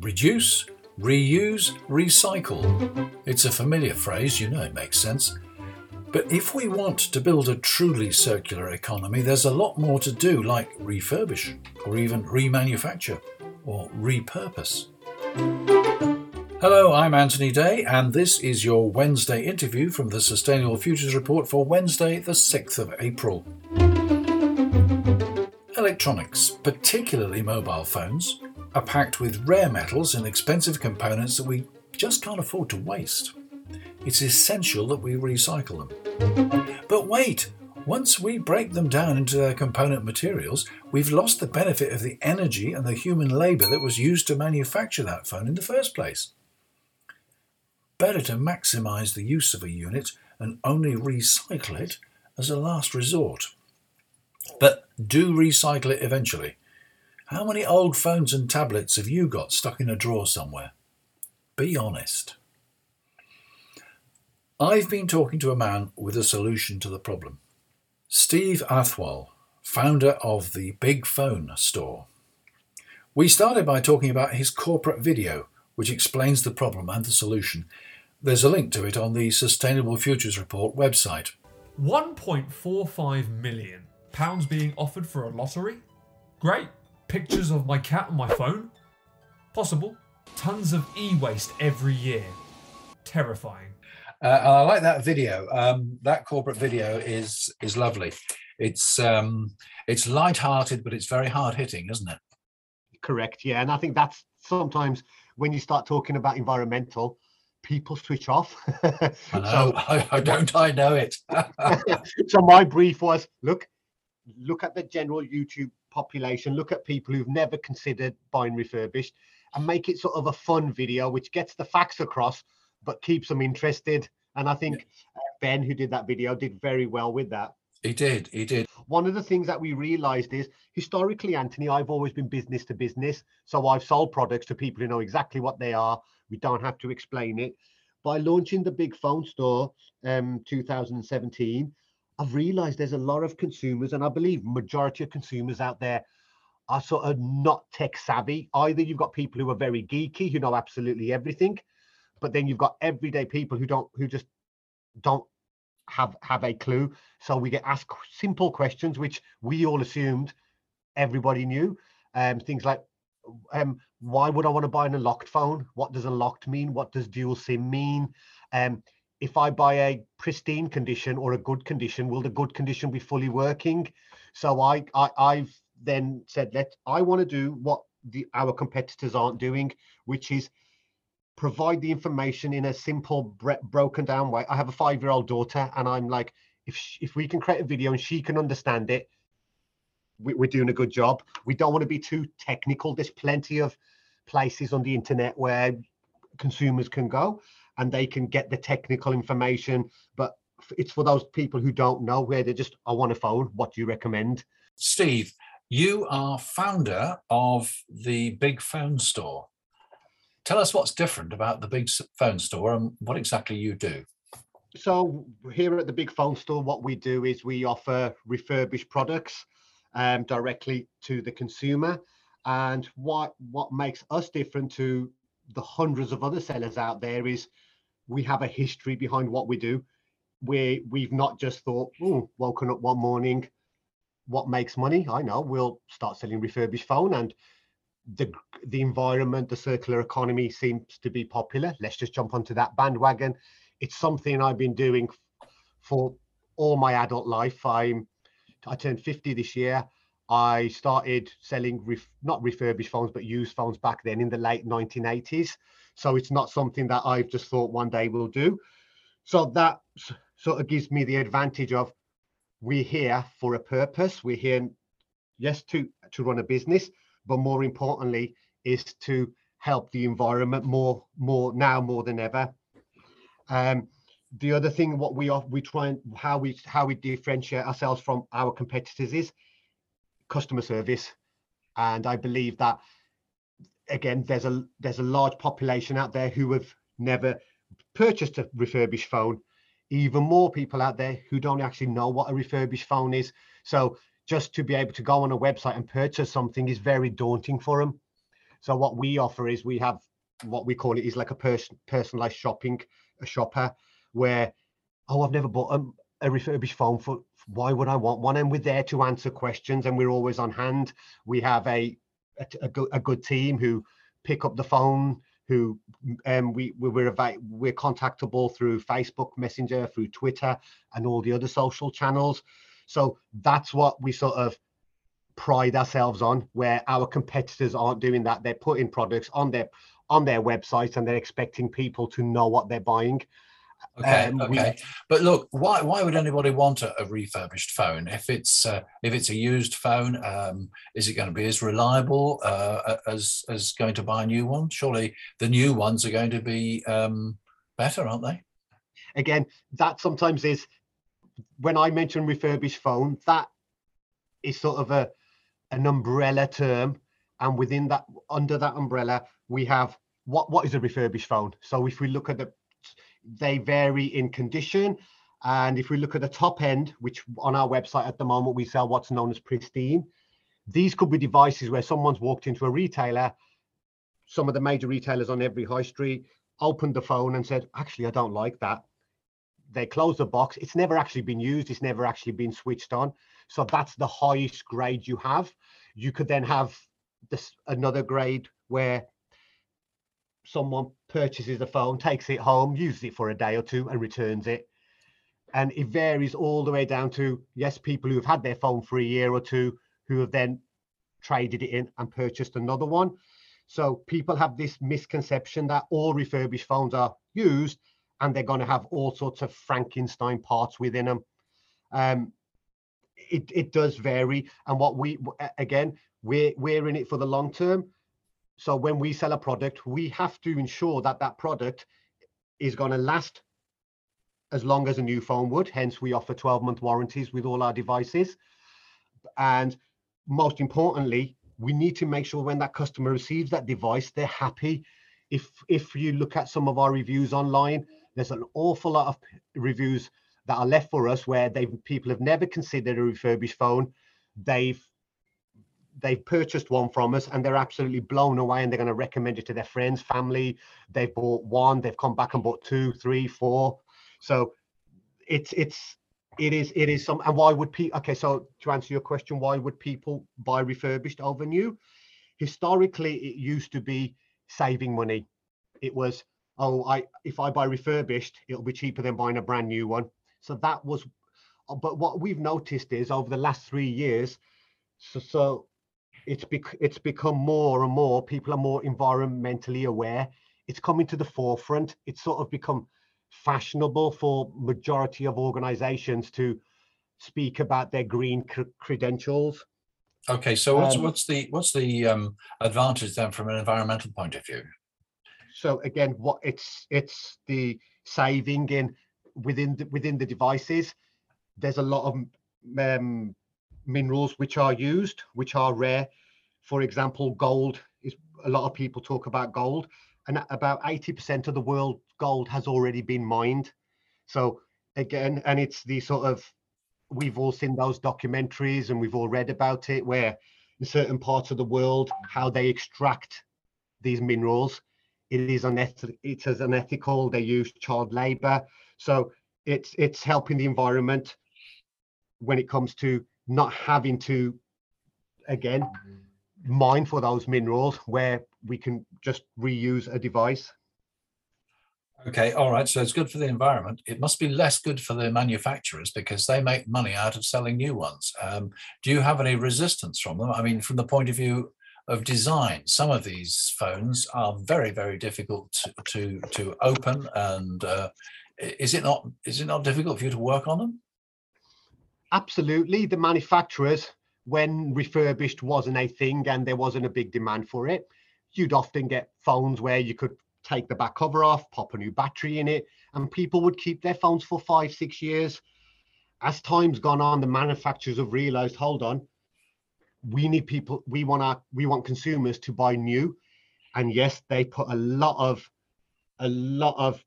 Reduce, reuse, recycle. It's a familiar phrase, you know it makes sense. But if we want to build a truly circular economy, there's a lot more to do, like refurbish, or even remanufacture, or repurpose. Hello, I'm Anthony Day, and this is your Wednesday interview from the Sustainable Futures Report for Wednesday, the 6th of April. Electronics, particularly mobile phones, are packed with rare metals and expensive components that we just can't afford to waste. It's essential that we recycle them. But wait, once we break them down into their component materials, we've lost the benefit of the energy and the human labour that was used to manufacture that phone in the first place. Better to maximise the use of a unit and only recycle it as a last resort. But do recycle it eventually. How many old phones and tablets have you got stuck in a drawer somewhere? Be honest. I've been talking to a man with a solution to the problem. Steve Athwal, founder of the Big Phone store. We started by talking about his corporate video, which explains the problem and the solution. There's a link to it on the Sustainable Futures Report website. 1.45 million pounds being offered for a lottery? Great. Pictures of my cat on my phone? Possible. Tons of e waste every year. Terrifying. Uh, I like that video. Um, that corporate video is is lovely. It's um, it's light-hearted, but it's very hard-hitting, isn't it? Correct. Yeah, and I think that's sometimes when you start talking about environmental, people switch off. I know. so, I, I don't I know it. so my brief was: look, look at the general YouTube population, look at people who've never considered buying refurbished, and make it sort of a fun video which gets the facts across but keeps them interested. And I think yeah. Ben, who did that video, did very well with that. He did. He did. One of the things that we realized is historically, Anthony, I've always been business to business. So I've sold products to people who know exactly what they are. We don't have to explain it. By launching the big phone store um 2017, I've realized there's a lot of consumers, and I believe majority of consumers out there are sort of not tech savvy. Either you've got people who are very geeky, who know absolutely everything, but then you've got everyday people who don't who just don't have have a clue. So we get asked simple questions which we all assumed everybody knew. Um things like um why would i want to buy an unlocked phone? What does unlocked mean? What does dual sim mean? Um if i buy a pristine condition or a good condition will the good condition be fully working? So i, I i've then said let i want to do what the our competitors aren't doing which is provide the information in a simple broken down way. I have a five year old daughter and i'm like if she, if we can create a video and she can understand it we, are doing a good job. We don't want to be too technical. There's plenty of places on the internet where consumers can go and they can get the technical information but it's for those people who don't know where they just i want a phone what do you recommend steve you are founder of the big phone store Tell us what's different about the big phone store and what exactly you do. So here at the big phone store, what we do is we offer refurbished products um, directly to the consumer. And what what makes us different to the hundreds of other sellers out there is we have a history behind what we do. We we've not just thought, oh, woken up one morning, what makes money? I know we'll start selling refurbished phone and the the environment, the circular economy seems to be popular. Let's just jump onto that bandwagon. It's something I've been doing for all my adult life. I'm I turned 50 this year. I started selling ref, not refurbished phones but used phones back then in the late 1980s. So it's not something that I've just thought one day we'll do. So that sort of gives me the advantage of we're here for a purpose. We're here, yes, to to run a business, but more importantly is to help the environment more more now more than ever um, the other thing what we are we try and how we how we differentiate ourselves from our competitors is customer service. And i believe that again there's a there's a large population out there who have never purchased a refurbished phone. Even more people out there who don't actually know what a refurbished phone is. So just to be able to go on a website and purchase something is very daunting for them. So what we offer is we have what we call it is like a person personalized shopping, a shopper where, oh, I've never bought a, a refurbished phone for why would I want one? And we're there to answer questions and we're always on hand. We have a a, a, good, a good team who pick up the phone, who um, we we're we're contactable through Facebook Messenger, through Twitter, and all the other social channels. So that's what we sort of pride ourselves on, where our competitors aren't doing that. They're putting products on their on their websites and they're expecting people to know what they're buying. Okay, um, okay, we, but look, why why would anybody want a, a refurbished phone if it's uh, if it's a used phone? Um, is it going to be as reliable uh, as as going to buy a new one? Surely the new ones are going to be um, better, aren't they? Again, that sometimes is when I mention refurbished phone, that is sort of a an umbrella term, and within that under that umbrella, we have what what is a refurbished phone. So if we look at the they vary in condition. And if we look at the top end, which on our website at the moment, we sell what's known as pristine. These could be devices where someone's walked into a retailer, some of the major retailers on every high street, opened the phone and said, actually, I don't like that. They close the box. It's never actually been used. It's never actually been switched on. So that's the highest grade you have. You could then have this another grade where someone purchases a phone, takes it home, uses it for a day or two, and returns it. And it varies all the way down to yes, people who have had their phone for a year or two who have then traded it in and purchased another one. So people have this misconception that all refurbished phones are used and they're going to have all sorts of Frankenstein parts within them. Um, it, it does vary. And what we, again, we're, we're in it for the long term. So when we sell a product, we have to ensure that that product is going to last as long as a new phone would. Hence, we offer 12 month warranties with all our devices. And most importantly, we need to make sure when that customer receives that device, they're happy. If if you look at some of our reviews online, there's an awful lot of reviews that are left for us where they people have never considered a refurbished phone. They've they've purchased one from us and they're absolutely blown away and they're going to recommend it to their friends family. They've bought one they've come back and bought two three four. So it's it's it is it is some and why would people okay so to answer your question why would people buy refurbished over new? Historically it used to be saving money. It was oh i if i buy refurbished it'll be cheaper than buying a brand new one. So that was but what we've noticed is over the last three years so, so it's bec- it's become more and more people are more environmentally aware. It's coming to the forefront. It's sort of become fashionable for majority of organizations to speak about their green cr- credentials. Okay so what's um, what's the what's the um, advantage then from an environmental point of view? So again what it's it's the saving in within the, within the devices. There's a lot of um, minerals which are used, which are rare. For example, gold is a lot of people talk about gold, and about 80% of the world gold has already been mined. So again, and it's the sort of we've all seen those documentaries and we've all read about it where in certain parts of the world how they extract these minerals it is unethical it is unethical they use child labor so it's it's helping the environment when it comes to not having to again mine for those minerals where we can just reuse a device. Okay all right so it's good for the environment. It must be less good for the manufacturers because they make money out of selling new ones. Um, do you have any resistance from them? I mean from the point of view of design some of these phones are very very difficult to to, to open and uh, is it not is it not difficult for you to work on them absolutely. The manufacturers when refurbished wasn't a thing and there wasn't a big demand for it. You'd often get phones where you could take the back cover off pop a new battery in it and people would keep their phones for five six years. As time's gone on the manufacturers have realized hold on we need people we want our we want consumers to buy new. And yes they put a lot of a lot of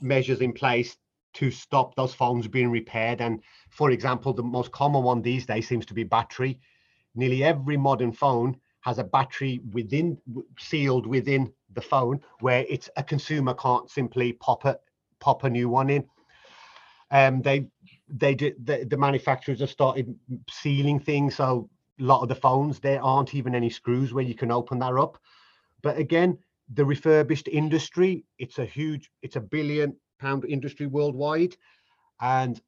measures in place to stop those phones being repaired. And for example, the most common one these days seems to be battery. Nearly every modern phone has a battery within sealed within the phone where it's a consumer can't simply pop a pop a new one in. Um, they they did the, the manufacturers have started sealing things, so a lot of the phones there aren't even any screws where you can open that up. But again, the refurbished industry, it's a huge, it's a billion pound industry worldwide, and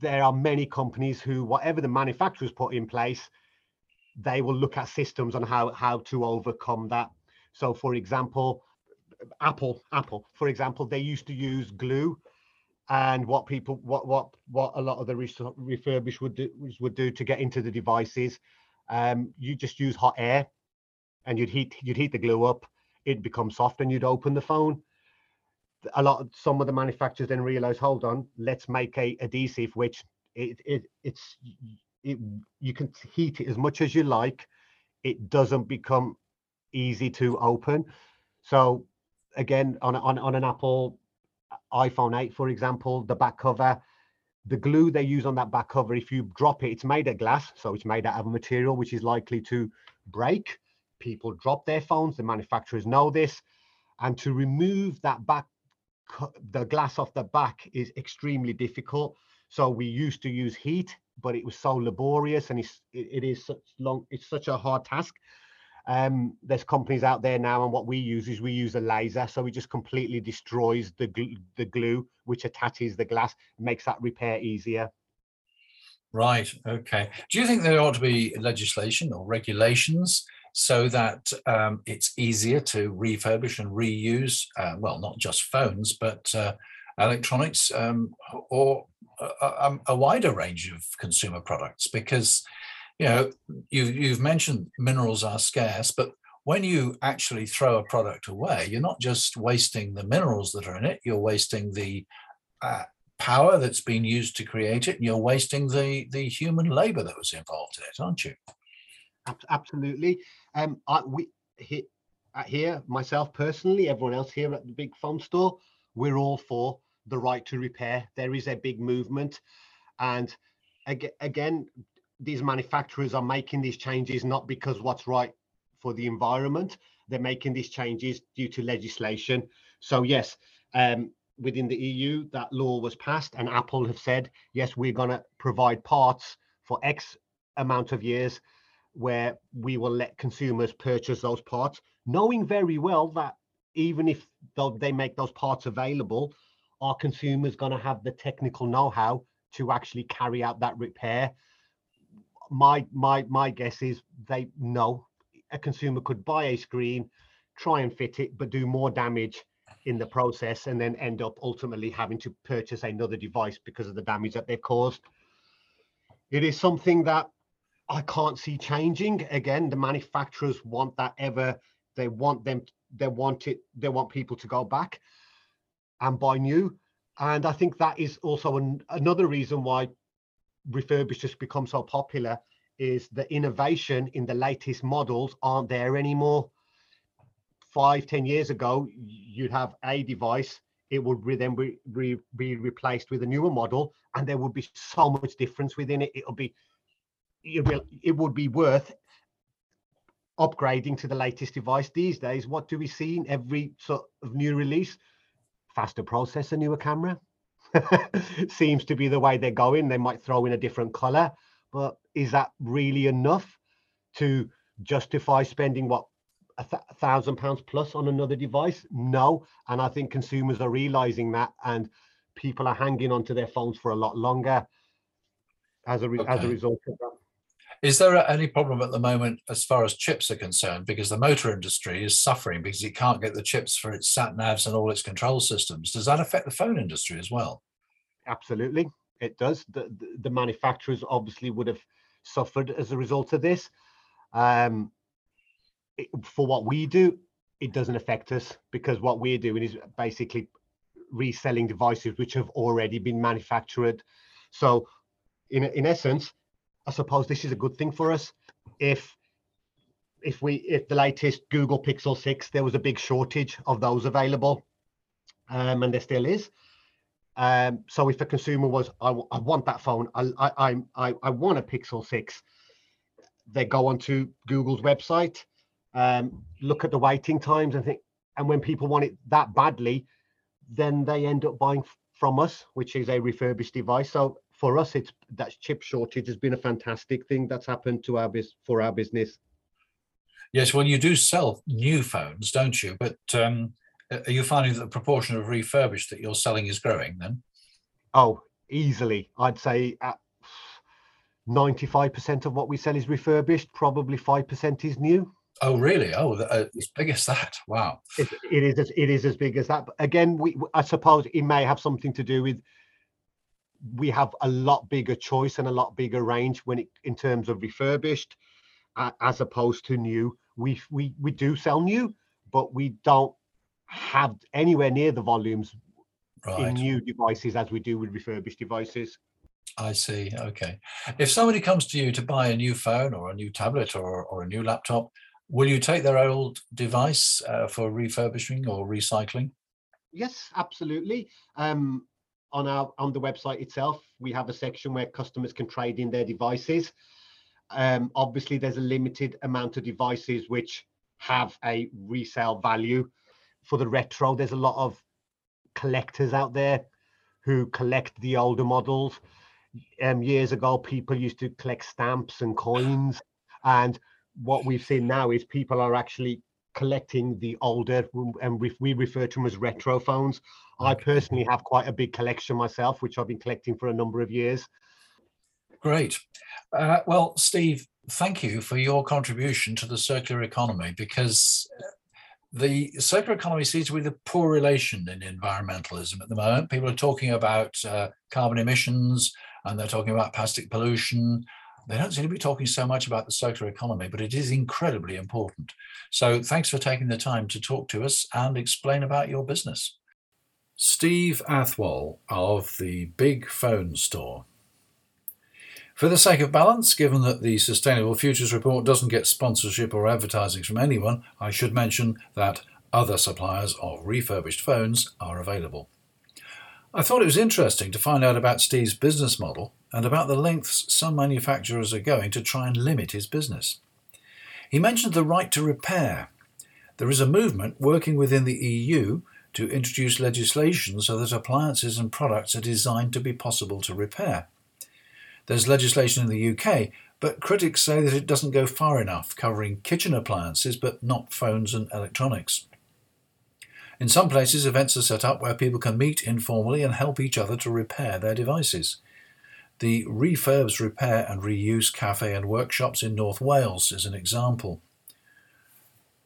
there are many companies who, whatever the manufacturers put in place, they will look at systems on how how to overcome that. So, for example, Apple, Apple, for example, they used to use glue, and what people, what what what a lot of the refurbished would do would do to get into the devices, um, you just use hot air, and you'd heat you'd heat the glue up, it'd become soft, and you'd open the phone. A lot of some of the manufacturers then realize, hold on, let's make a adhesive which it, it it's it, you can heat it as much as you like. It doesn't become easy to open. So again, on, on, on an Apple iPhone 8, for example, the back cover, the glue they use on that back cover, if you drop it, it's made of glass. So it's made out of a material which is likely to break. People drop their phones. The manufacturers know this. And to remove that back, the glass off the back is extremely difficult. So we used to use heat but it was so laborious and it's it, it is such long it's such a hard task. Um, there's companies out there now and what we use is we use a laser. So it just completely destroys the glue, the glue which attaches the glass makes that repair easier. Right okay. Do you think there ought to be legislation or regulations so that um, it's easier to refurbish and reuse uh, well not just phones but uh, electronics um, or a, a, wider range of consumer products. Because you know you, you've mentioned minerals are scarce but when you actually throw a product away you're not just wasting the minerals that are in it you're wasting the uh, power that's been used to create it and you're wasting the the human labor that was involved in it aren't you? Absolutely um I, we here, here myself personally everyone else here at the big phone store we're all for the right to repair. There is a big movement. And again, these manufacturers are making these changes not because what's right for the environment. They're making these changes due to legislation. So yes, um, within the EU, that law was passed, and Apple have said, yes, we're going to provide parts for X amount of years, where we will let consumers purchase those parts, knowing very well that even if they make those parts available, our consumers going to have the technical know-how to actually carry out that repair? My my my guess is they know a consumer could buy a screen, try and fit it, but do more damage in the process, and then end up ultimately having to purchase another device because of the damage that they've caused. It is something that I can't see changing. Again, the manufacturers want that ever. They want them. They want it. They want people to go back and buy new. And I think that is also an, another reason why refurbished has become so popular is the innovation in the latest models aren't there anymore. Five, ten years ago, you'd have a device, it would then be, be, be replaced with a newer model, and there would be so much difference within it. It'll be, it would be worth upgrading to the latest device these days. What do we see in every sort of new release? faster processor, newer camera. Seems to be the way they're going. They might throw in a different color, but is that really enough to justify spending what a thousand pounds plus on another device? No, and I think consumers are realizing that, and people are hanging onto their phones for a lot longer as a re- okay. as a result of that. Is there any problem at the moment as far as chips are concerned? Because the motor industry is suffering because it can't get the chips for its sat navs and all its control systems. Does that affect the phone industry as well? Absolutely, it does. The, the, the manufacturers obviously would have suffered as a result of this. Um, it, for what we do, it doesn't affect us because what we're doing is basically reselling devices which have already been manufactured. So, in in essence, I suppose this is a good thing for us. If if we if the latest Google Pixel 6, there was a big shortage of those available, um, and there still is. Um, so if the consumer was, I, I want that phone, I, I, I, I want a Pixel 6, they go onto Google's website, um, look at the waiting times and think, and when people want it that badly, then they end up buying from us, which is a refurbished device. So for us, it's that chip shortage has been a fantastic thing that's happened to our bus for our business. Yes, well, you do sell new phones, don't you? But um, are you finding that the proportion of refurbished that you're selling is growing then? Oh, easily, I'd say 95% of what we sell is refurbished. Probably 5% is new. Oh, really? Oh, uh, as big as that? Wow. It, it is as it is as big as that. But again, we I suppose it may have something to do with we have a lot bigger choice and a lot bigger range when it in terms of refurbished uh, as opposed to new. We we we do sell new, but we don't have anywhere near the volumes Right. in new devices as we do with refurbished devices. I see. Okay. If somebody comes to you to buy a new phone or a new tablet or, or a new laptop, will you take their old device uh, for refurbishing or recycling? Yes, absolutely. Um, on our on the website itself, we have a section where customers can trade in their devices. Um, obviously, there's a limited amount of devices which have a resale value. For the retro, there's a lot of collectors out there who collect the older models. Um, years ago, people used to collect stamps and coins, and what we've seen now is people are actually collecting the older, and we, we refer to them as retro phones. I personally have quite a big collection myself, which I've been collecting for a number of years. Great. Uh, well, Steve, thank you for your contribution to the circular economy because uh, the circular economy seems to be the poor relation in environmentalism at the moment. People are talking about uh, carbon emissions and they're talking about plastic pollution. They don't seem to be talking so much about the circular economy, but it is incredibly important. So thanks for taking the time to talk to us and explain about your business. Steve Athwal of the Big Phone Store. For the sake of balance, given that the Sustainable Futures Report doesn't get sponsorship or advertising from anyone, I should mention that other suppliers of refurbished phones are available. I thought it was interesting to find out about Steve's business model and about the lengths some manufacturers are going to try and limit his business. He mentioned the right to repair. There is a movement working within the EU to introduce legislation so that appliances and products are designed to be possible to repair. There's legislation in the UK, but critics say that it doesn't go far enough, covering kitchen appliances but not phones and electronics. In some places, events are set up where people can meet informally and help each other to repair their devices. The Refurbs Repair and Reuse Cafe and Workshops in North Wales is an example.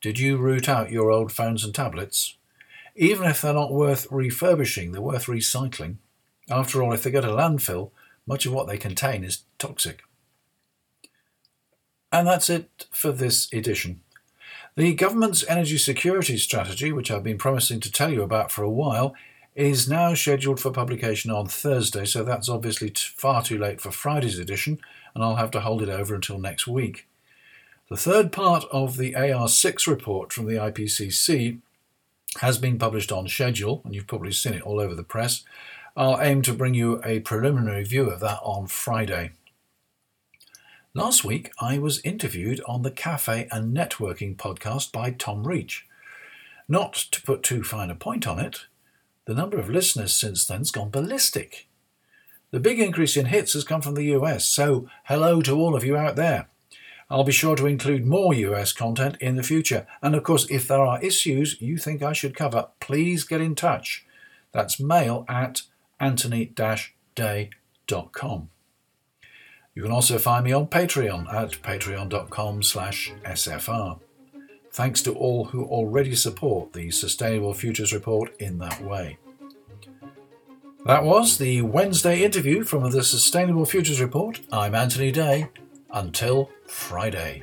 Did you root out your old phones and tablets? Even if they're not worth refurbishing, they're worth recycling. After all, if they go to landfill, much of what they contain is toxic. And that's it for this edition. The government's energy security strategy, which I've been promising to tell you about for a while, is now scheduled for publication on Thursday, so that's obviously far too late for Friday's edition, and I'll have to hold it over until next week. The third part of the AR6 report from the IPCC has been published on schedule, and you've probably seen it all over the press. I'll aim to bring you a preliminary view of that on Friday. Last week, I was interviewed on the Cafe and Networking podcast by Tom Reach. Not to put too fine a point on it, the number of listeners since then's gone ballistic. The big increase in hits has come from the US, so hello to all of you out there. I'll be sure to include more US content in the future, and of course, if there are issues you think I should cover, please get in touch. That's mail at anthony-day.com. You can also find me on Patreon at patreon.com slash sfr. Thanks to all who already support the Sustainable Futures Report in that way. That was the Wednesday interview from the Sustainable Futures Report. I'm Anthony Day. Until Friday.